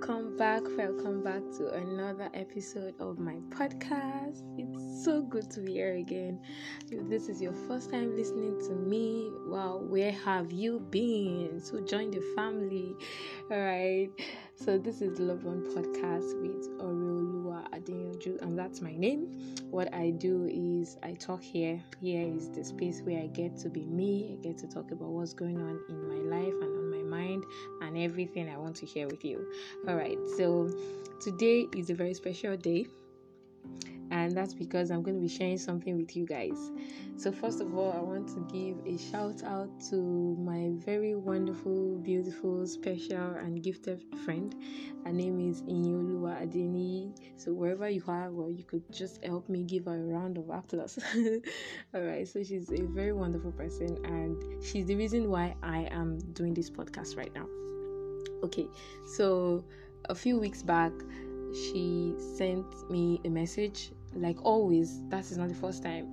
welcome back. Welcome back to another episode of my podcast. It's so good to be here again. If this is your first time listening to me, wow, where have you been? So join the family. All right. So this is Love One Podcast with Oreolua Adeyanju, and that's my name. What I do is I talk here. Here is the space where I get to be me. I get to talk about what's going on in my life and mind and everything I want to share with you. All right. So today is a very special day and that's because I'm going to be sharing something with you guys. So, first of all, I want to give a shout out to my very wonderful, beautiful, special, and gifted friend. Her name is Inyolua Adeni. So, wherever you are, well, you could just help me give her a round of applause. all right, so she's a very wonderful person, and she's the reason why I am doing this podcast right now. Okay, so a few weeks back, she sent me a message like always that is not the first time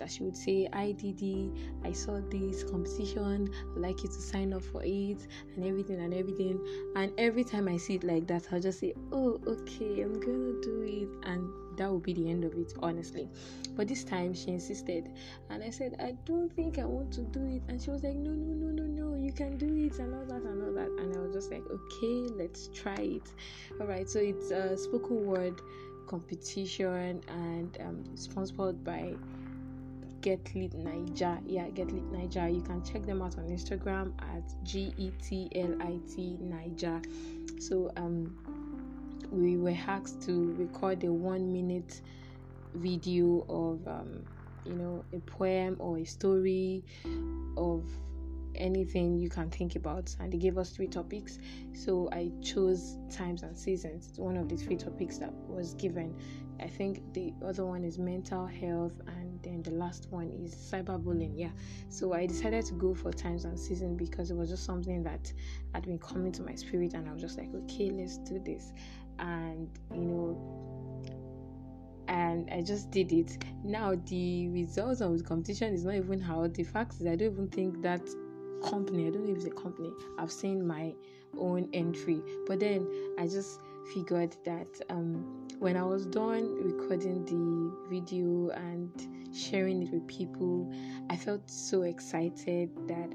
that she would say IDD I saw this competition I'd like you to sign up for it and everything and everything. And every time I see it like that I'll just say oh okay I'm gonna do it. And that will be the end of it honestly but this time she insisted and I said I don't think I want to do it and she was like no no no no no you can do it and all that and all that and I was just like okay let's try it all right so it's a spoken word competition and um, sponsored by Get Lit Niger. Yeah, Get Lit Niger. You can check them out on Instagram at G E T L I T Niger. So um, we were asked to record a one minute video of um, you know a poem or a story of anything you can think about and they gave us three topics. So i chose times and seasons it's one of the three topics that was given. I think the other one is mental health and then the last one is cyberbullying yeah. So i decided to go for times and seasons because it was just something that had been coming to my spirit and i was just like okay let's do this and you know and I just did it. Now the results of the competition is not even out. The fact is I don't even think that company i don't know if it's a company i've seen my own entry but then i just figured that um, when i was done recording the video and sharing it with people i felt so excited that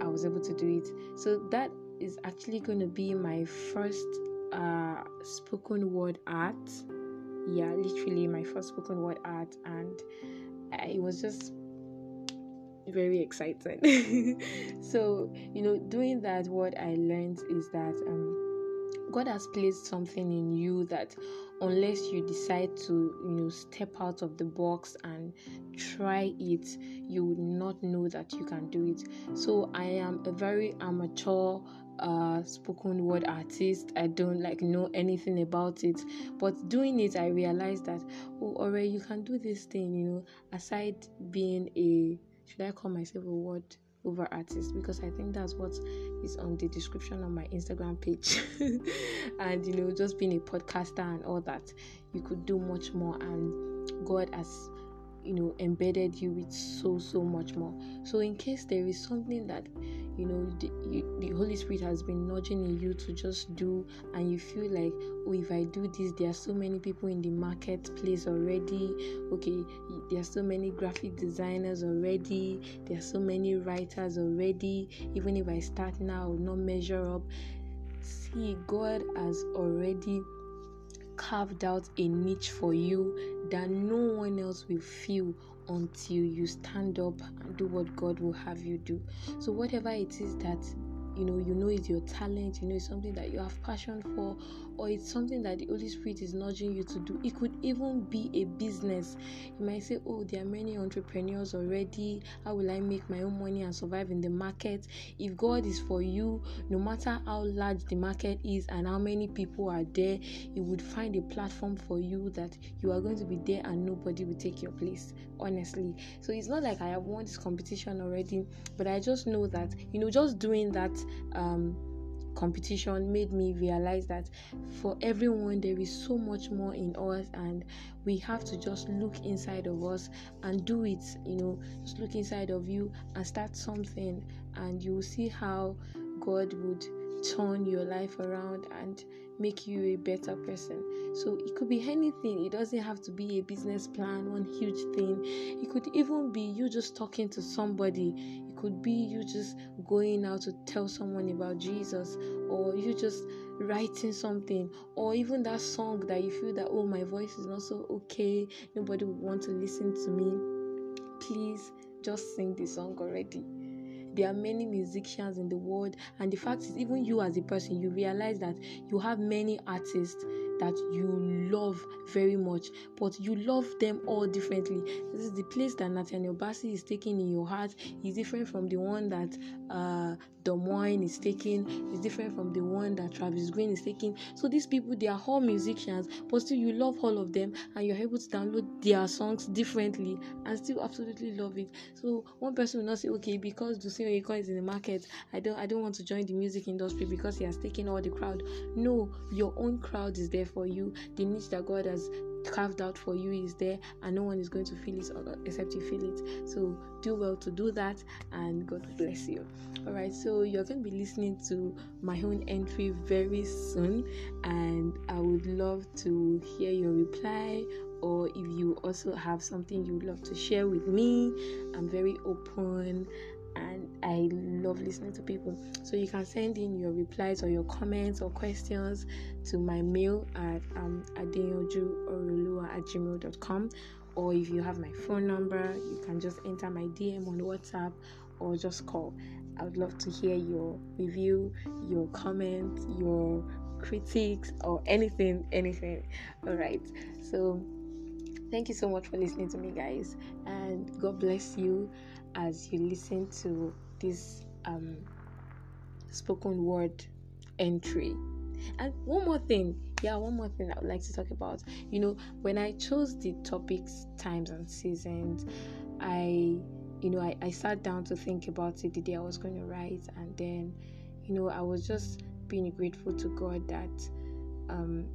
i was able to do it so that is actually going to be my first uh, spoken word art yeah literally my first spoken word art and it was just very exciting. so, you know, doing that, what I learned is that um, God has placed something in you that unless you decide to, you know, step out of the box and try it, you would not know that you can do it. So I am a very amateur uh spoken word artist i don't like know anything about it but doing it i realized that oh already you can do this thing you know aside being a should I call myself a word over artist because I think that's what is on the description on my Instagram page. and you know, just being a podcaster and all that, you could do much more. And God has you know embedded you with so so much more. So in case there is something that you know the, the holy spirit has been nudging in you to just do and you feel like oh if i do this there are so many people in the marketplace already. Okay there are so many graphic designers already. There are so many writers already. Even if i start now I will not measure up. See god has already carved out a niche for you that no one else will feel until you stand up and do what God will have you do. So, whatever it is that you know you know it's your talent you know it's something that you have passion for or it's something that the holy spirit is nudging you to do. It could even be a business. You might say oh there are many entrepreneurs already. How will i make my own money and survive in the market? If god is for you no matter how large the market is and how many people are there he would find a platform for you that you are going to be there and nobody will take your place honestly. So it's not like i have won this competition already but i just know that you know just doing that um, competition made me realize that for everyone there is so much more in us and we have to just look inside of us and do it you know just look inside of you and start something and you will see how god would turn your life around and make you a better person. So it could be anything. It doesn't have to be a business plan, one huge thing. It could even be you just talking to somebody. Could be you just going out to tell someone about Jesus or you just writing something or even that song that you feel that oh my voice is not so okay nobody would want to listen to me. Please just sing the song already. There are many musicians in the world and the fact is even you as a person you realize that you have many artists that you love very much, but you love them all differently. This is the place that Nathaniel Bassey is taking in your heart is different from the one that uh, Moine is taking, is different from the one that Travis Greene is taking. So these people, they are all musicians, but still you love all of them, and you're able to download their songs differently and still absolutely love it. So one person will not say, okay, because Dunsin Oyekan is in the market, I don't, I don't want to join the music industry because he has taken all the crowd. No, your own crowd is there for you. The niche that God has carved out for you is there, and no one is going to feel it except you feel it. So do well to do that, and God bless you. All right, so you're going to be listening to my own entry very soon, and I would love to hear your reply. Or if you also have something you would love to share with me, I'm very open and I love listening to people. So you can send in your replies or your comments or questions to my mail at um, adeyojuorulua at gmail.com or if you have my phone number, you can just enter my DM on WhatsApp or just call. I would love to hear your review, your comments, your critiques, or anything, anything. All right. So, thank you so much for listening to me, guys, and God bless you as you listen to this um, spoken word entry. And one more thing, yeah, one more thing I would like to talk about. You know, when I chose the topics, times, and seasons, I, you know, I, I sat down to think about it the day I was going to write, and then, you know, I was just being grateful to God that um,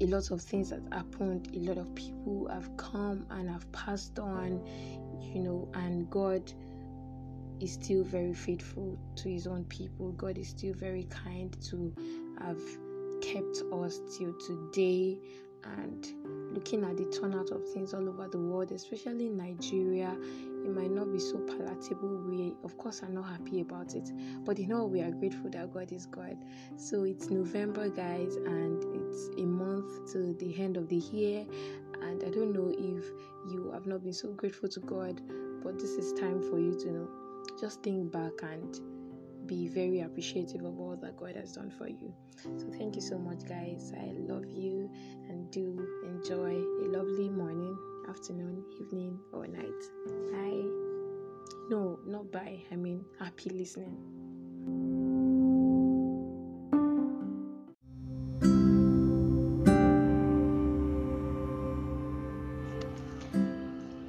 a lot of things have happened, a lot of people have come and have passed on, you know, and God is still very faithful to his own people. God is still very kind to have kept us till today and looking at the turnout of things all over the world, especially in Nigeria, it might not be so palatable. We, of course, are not happy about it, but you know, we are grateful that God is God. So it's November, guys, and it's a month to the end of the year. And I don't know if you have not been so grateful to God, but this is time for you to know. Just think back and be very appreciative of all that God has done for you. So, thank you so much, guys. I love you and do enjoy a lovely morning, afternoon, evening, or night. Bye. No, not bye. I mean, happy listening.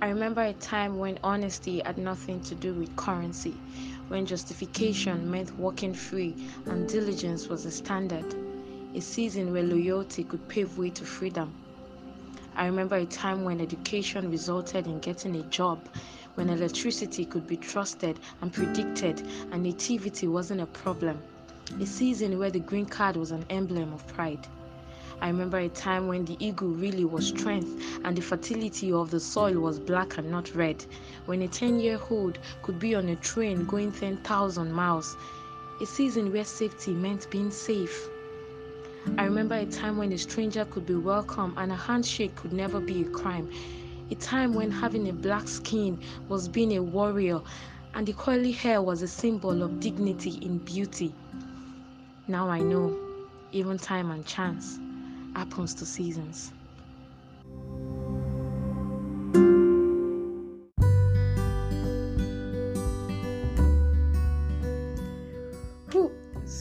I remember a time when honesty had nothing to do with currency, when justification meant walking free and diligence was the standard, a season where loyalty could pave way to freedom. I remember a time when education resulted in getting a job, when electricity could be trusted and predicted, and nativity wasn't a problem, a season where the green card was an emblem of pride. I remember a time when the eagle really was strength and the fertility of the soil was black and not red. When a 10 year old could be on a train going 10,000 miles. A season where safety meant being safe. I remember a time when a stranger could be welcome and a handshake could never be a crime. A time when having a black skin was being a warrior and the curly hair was a symbol of dignity in beauty. Now I know, even time and chance happens to seasons.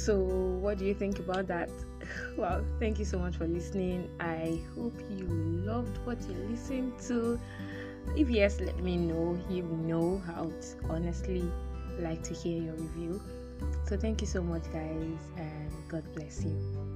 So, what do you think about that? Well, thank you so much for listening. I hope you loved what you listened to. If yes, let me know. You know how to honestly like to hear your review. So, thank you so much, guys, and God bless you.